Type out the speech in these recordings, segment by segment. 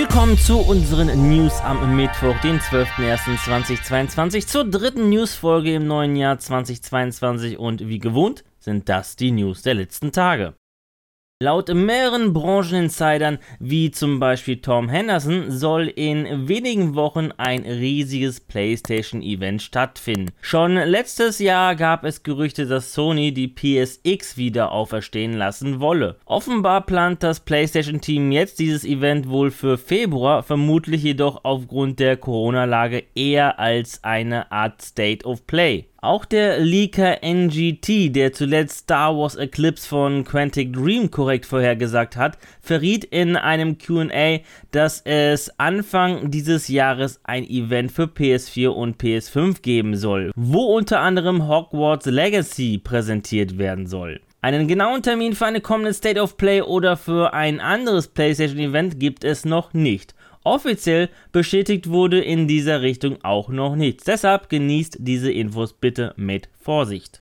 Willkommen zu unseren News am Mittwoch, den 12.01.2022, zur dritten Newsfolge im neuen Jahr 2022 und wie gewohnt sind das die News der letzten Tage. Laut mehreren Brancheninsidern, wie zum Beispiel Tom Henderson, soll in wenigen Wochen ein riesiges PlayStation-Event stattfinden. Schon letztes Jahr gab es Gerüchte, dass Sony die PSX wieder auferstehen lassen wolle. Offenbar plant das PlayStation-Team jetzt dieses Event wohl für Februar, vermutlich jedoch aufgrund der Corona-Lage eher als eine Art State of Play. Auch der Leaker NGT, der zuletzt Star Wars Eclipse von Quantic Dream korrekt vorhergesagt hat, verriet in einem QA, dass es Anfang dieses Jahres ein Event für PS4 und PS5 geben soll, wo unter anderem Hogwarts Legacy präsentiert werden soll. Einen genauen Termin für eine kommende State of Play oder für ein anderes PlayStation-Event gibt es noch nicht. Offiziell bestätigt wurde in dieser Richtung auch noch nichts. Deshalb genießt diese Infos bitte mit Vorsicht.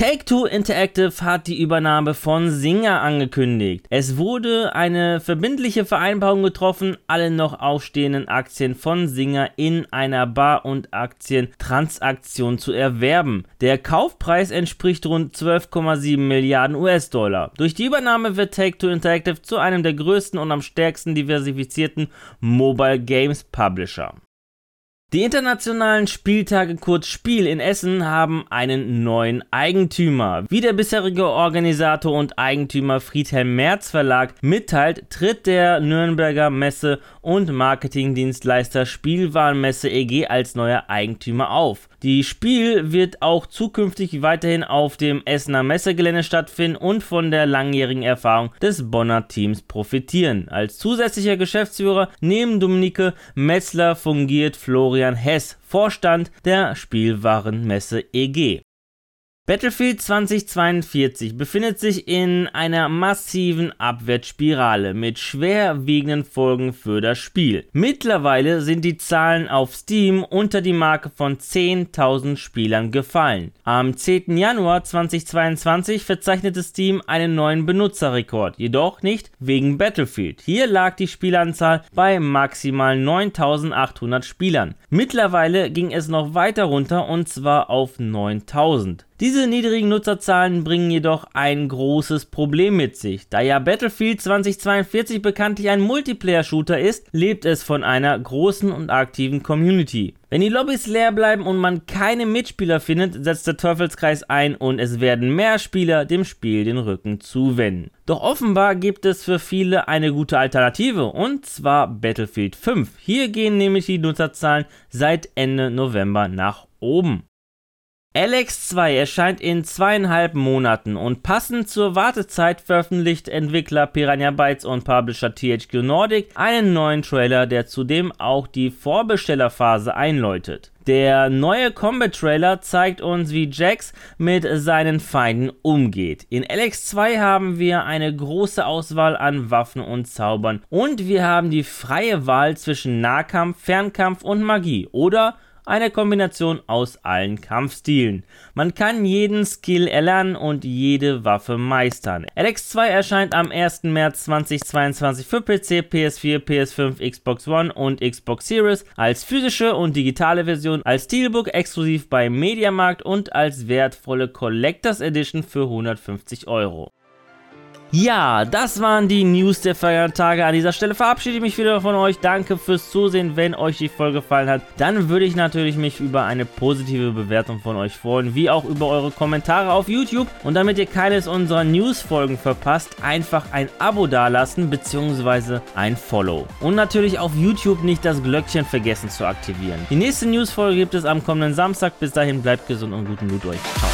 Take-Two Interactive hat die Übernahme von Singer angekündigt. Es wurde eine verbindliche Vereinbarung getroffen, alle noch ausstehenden Aktien von Singer in einer Bar- und Aktientransaktion zu erwerben. Der Kaufpreis entspricht rund 12,7 Milliarden US-Dollar. Durch die Übernahme wird Take-Two Interactive zu einem der größten und am stärksten diversifizierten Mobile Games Publisher. Die internationalen Spieltage kurz Spiel in Essen haben einen neuen Eigentümer. Wie der bisherige Organisator und Eigentümer Friedhelm Merz Verlag mitteilt, tritt der Nürnberger Messe- und Marketingdienstleister Spielwarenmesse EG als neuer Eigentümer auf. Die Spiel wird auch zukünftig weiterhin auf dem Essener Messegelände stattfinden und von der langjährigen Erfahrung des Bonner Teams profitieren. Als zusätzlicher Geschäftsführer neben Dominike Metzler fungiert Florian Hess, Vorstand der Spielwarenmesse EG. Battlefield 2042 befindet sich in einer massiven Abwärtsspirale mit schwerwiegenden Folgen für das Spiel. Mittlerweile sind die Zahlen auf Steam unter die Marke von 10.000 Spielern gefallen. Am 10. Januar 2022 verzeichnete Steam einen neuen Benutzerrekord, jedoch nicht wegen Battlefield. Hier lag die Spielanzahl bei maximal 9.800 Spielern. Mittlerweile ging es noch weiter runter und zwar auf 9.000. Diese niedrigen Nutzerzahlen bringen jedoch ein großes Problem mit sich. Da ja Battlefield 2042 bekanntlich ein Multiplayer-Shooter ist, lebt es von einer großen und aktiven Community. Wenn die Lobbys leer bleiben und man keine Mitspieler findet, setzt der Teufelskreis ein und es werden mehr Spieler dem Spiel den Rücken zuwenden. Doch offenbar gibt es für viele eine gute Alternative und zwar Battlefield 5. Hier gehen nämlich die Nutzerzahlen seit Ende November nach oben. Alex 2 erscheint in zweieinhalb Monaten und passend zur Wartezeit veröffentlicht Entwickler Piranha Bytes und Publisher THQ Nordic einen neuen Trailer, der zudem auch die Vorbestellerphase einläutet. Der neue Combat Trailer zeigt uns, wie Jax mit seinen Feinden umgeht. In Alex 2 haben wir eine große Auswahl an Waffen und Zaubern und wir haben die freie Wahl zwischen Nahkampf, Fernkampf und Magie oder eine Kombination aus allen Kampfstilen. Man kann jeden Skill erlernen und jede Waffe meistern. LX2 erscheint am 1. März 2022 für PC, PS4, PS5, Xbox One und Xbox Series als physische und digitale Version, als Steelbook exklusiv bei Mediamarkt und als wertvolle Collectors Edition für 150 Euro. Ja, das waren die News der vergangenen Tage. An dieser Stelle verabschiede ich mich wieder von euch. Danke fürs Zusehen. Wenn euch die Folge gefallen hat, dann würde ich natürlich mich über eine positive Bewertung von euch freuen, wie auch über eure Kommentare auf YouTube. Und damit ihr keines unserer News-Folgen verpasst, einfach ein Abo dalassen bzw. ein Follow. Und natürlich auf YouTube nicht das Glöckchen vergessen zu aktivieren. Die nächste News-Folge gibt es am kommenden Samstag. Bis dahin bleibt gesund und guten Loot euch. Ciao.